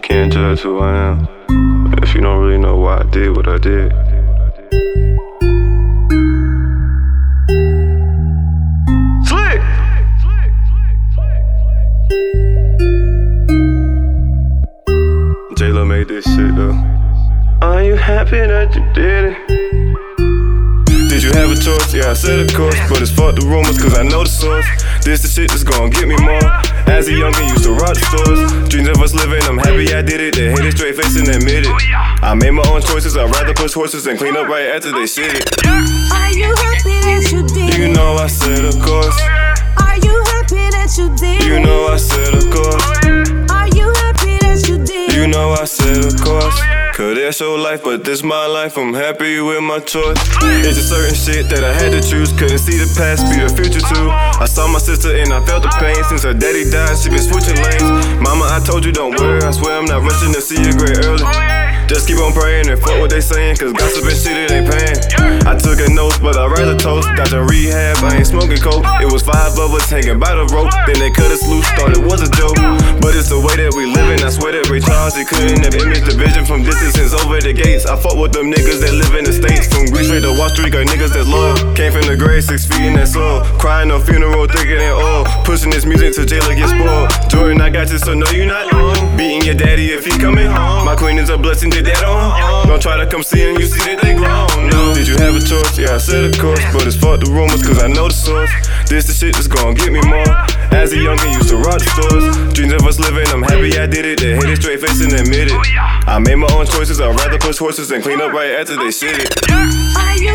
judge who I am. If you don't really know why I did what I did. J-Lo made this shit though. Are you happy that you did it? Did you have a choice? Yeah, I said of course, but it's fuck the rumors, cause I know the source. This the shit that's gonna get me more. As a youngin', used to rock stores. Dreams of us living, I'm happy I did it. They hate it straight face and admit it. I made my own choices, I'd rather push horses and clean up right after they shit it. Are you happy that you did? You know I said of course. Are you happy that you did? You know I said of course. Oh, Are you happy that you did? You know I said of course. Oh, Cause that's your life, but this my life. I'm happy with my choice. It's a certain shit that I had to choose. Couldn't see the past, be the future too. I saw my sister and I felt the pain. Since her daddy died, she been switching lanes. Mama, I told you don't worry. I swear I'm not rushing to see you great early. Just keep on praying and fuck what they saying, cause gossip and shit, it ain't paying. I took a note, but I rather toast. Got to rehab, I ain't smoking coke. It was five of us hanging by the rope. Then they cut us loose, thought it was a joke. But it's the way that we living. I swear that Charles, he couldn't have imaged the vision from distances over the gates. I fuck with them niggas that live in the States. From Greece straight to Wall Street, got niggas that's loyal. Came from the grave, six feet in that soul. Crying no funeral, thinking it all. Pushing this music till jailer gets spoiled. Jordan, I got you, so no, you're not wrong. Beating your daddy if he coming home. Is a blessing, that her own. Don't try to come see him, you see that they grown. No, did you have a choice? Yeah, I said of course, but it's fuck the rumors, cause I know the source. This the shit that's gonna get me more. As a youngin', used to rock the stores. Dreams of us living, I'm happy I did it. They hate it straight face and admit it. I made my own choices, I'd rather push horses and clean up right after they shit it. Are you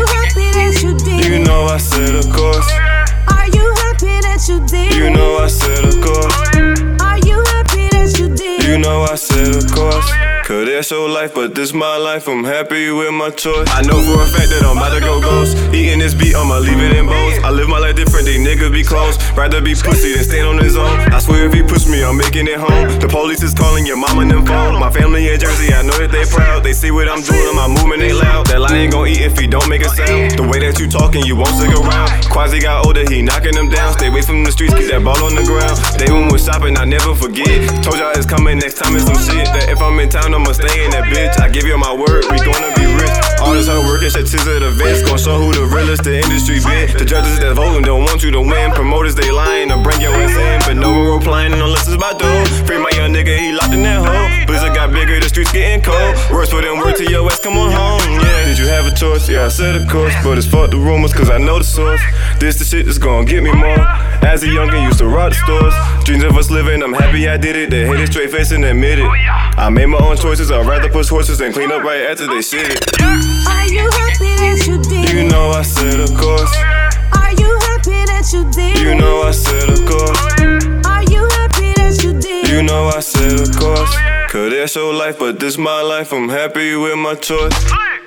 that's your life, but this my life. I'm happy with my choice. I know for a fact that I'm about to go ghost. Eating this beat, I'ma leave it in bones. I live my life different, these niggas be close. Rather be pussy than stand on his own. I swear if he push me, I'm making it home. The police is calling your mama and them phone. My family in Jersey, I know that they proud. They see what I'm doing, my movement ain't loud. That ain't gon' eat if he don't make a sound. The way that you talking, you won't stick around. Quasi got older, he knocking them down. Stay away from the streets, keep that ball on the ground. They when we shopping, I never forget. Told y'all it's coming next time, it's some shit. That if I'm in town, I'ma stay in that bitch. I give you my word, we gonna be rich. All this hard work and shit to the events. Gonna show who the realest the industry bit. The judges that voting don't want you to win. Promoters they lying to bring your ass in. But no one replying unless it's my dough. Free my young nigga, he locked in that hole. Blizzard got bigger, the streets getting cold. Words for them, word to your ass, come on home. Yeah. Have a choice? Yeah, I said of course. But it's fuck the rumors, cause I know the source. This the shit that's gonna get me more. As a youngin', used to rock the stores. Dreams of us living, I'm happy I did it. They hate it straight face and admit it. I made my own choices, I'd rather push horses and clean up right after they shit it. Are you happy that you did? You know I said of course. Are you happy that you did? You know I said of course. Are you happy that you did? You know I said of course. Cause that's your life, but this my life. I'm happy with my choice.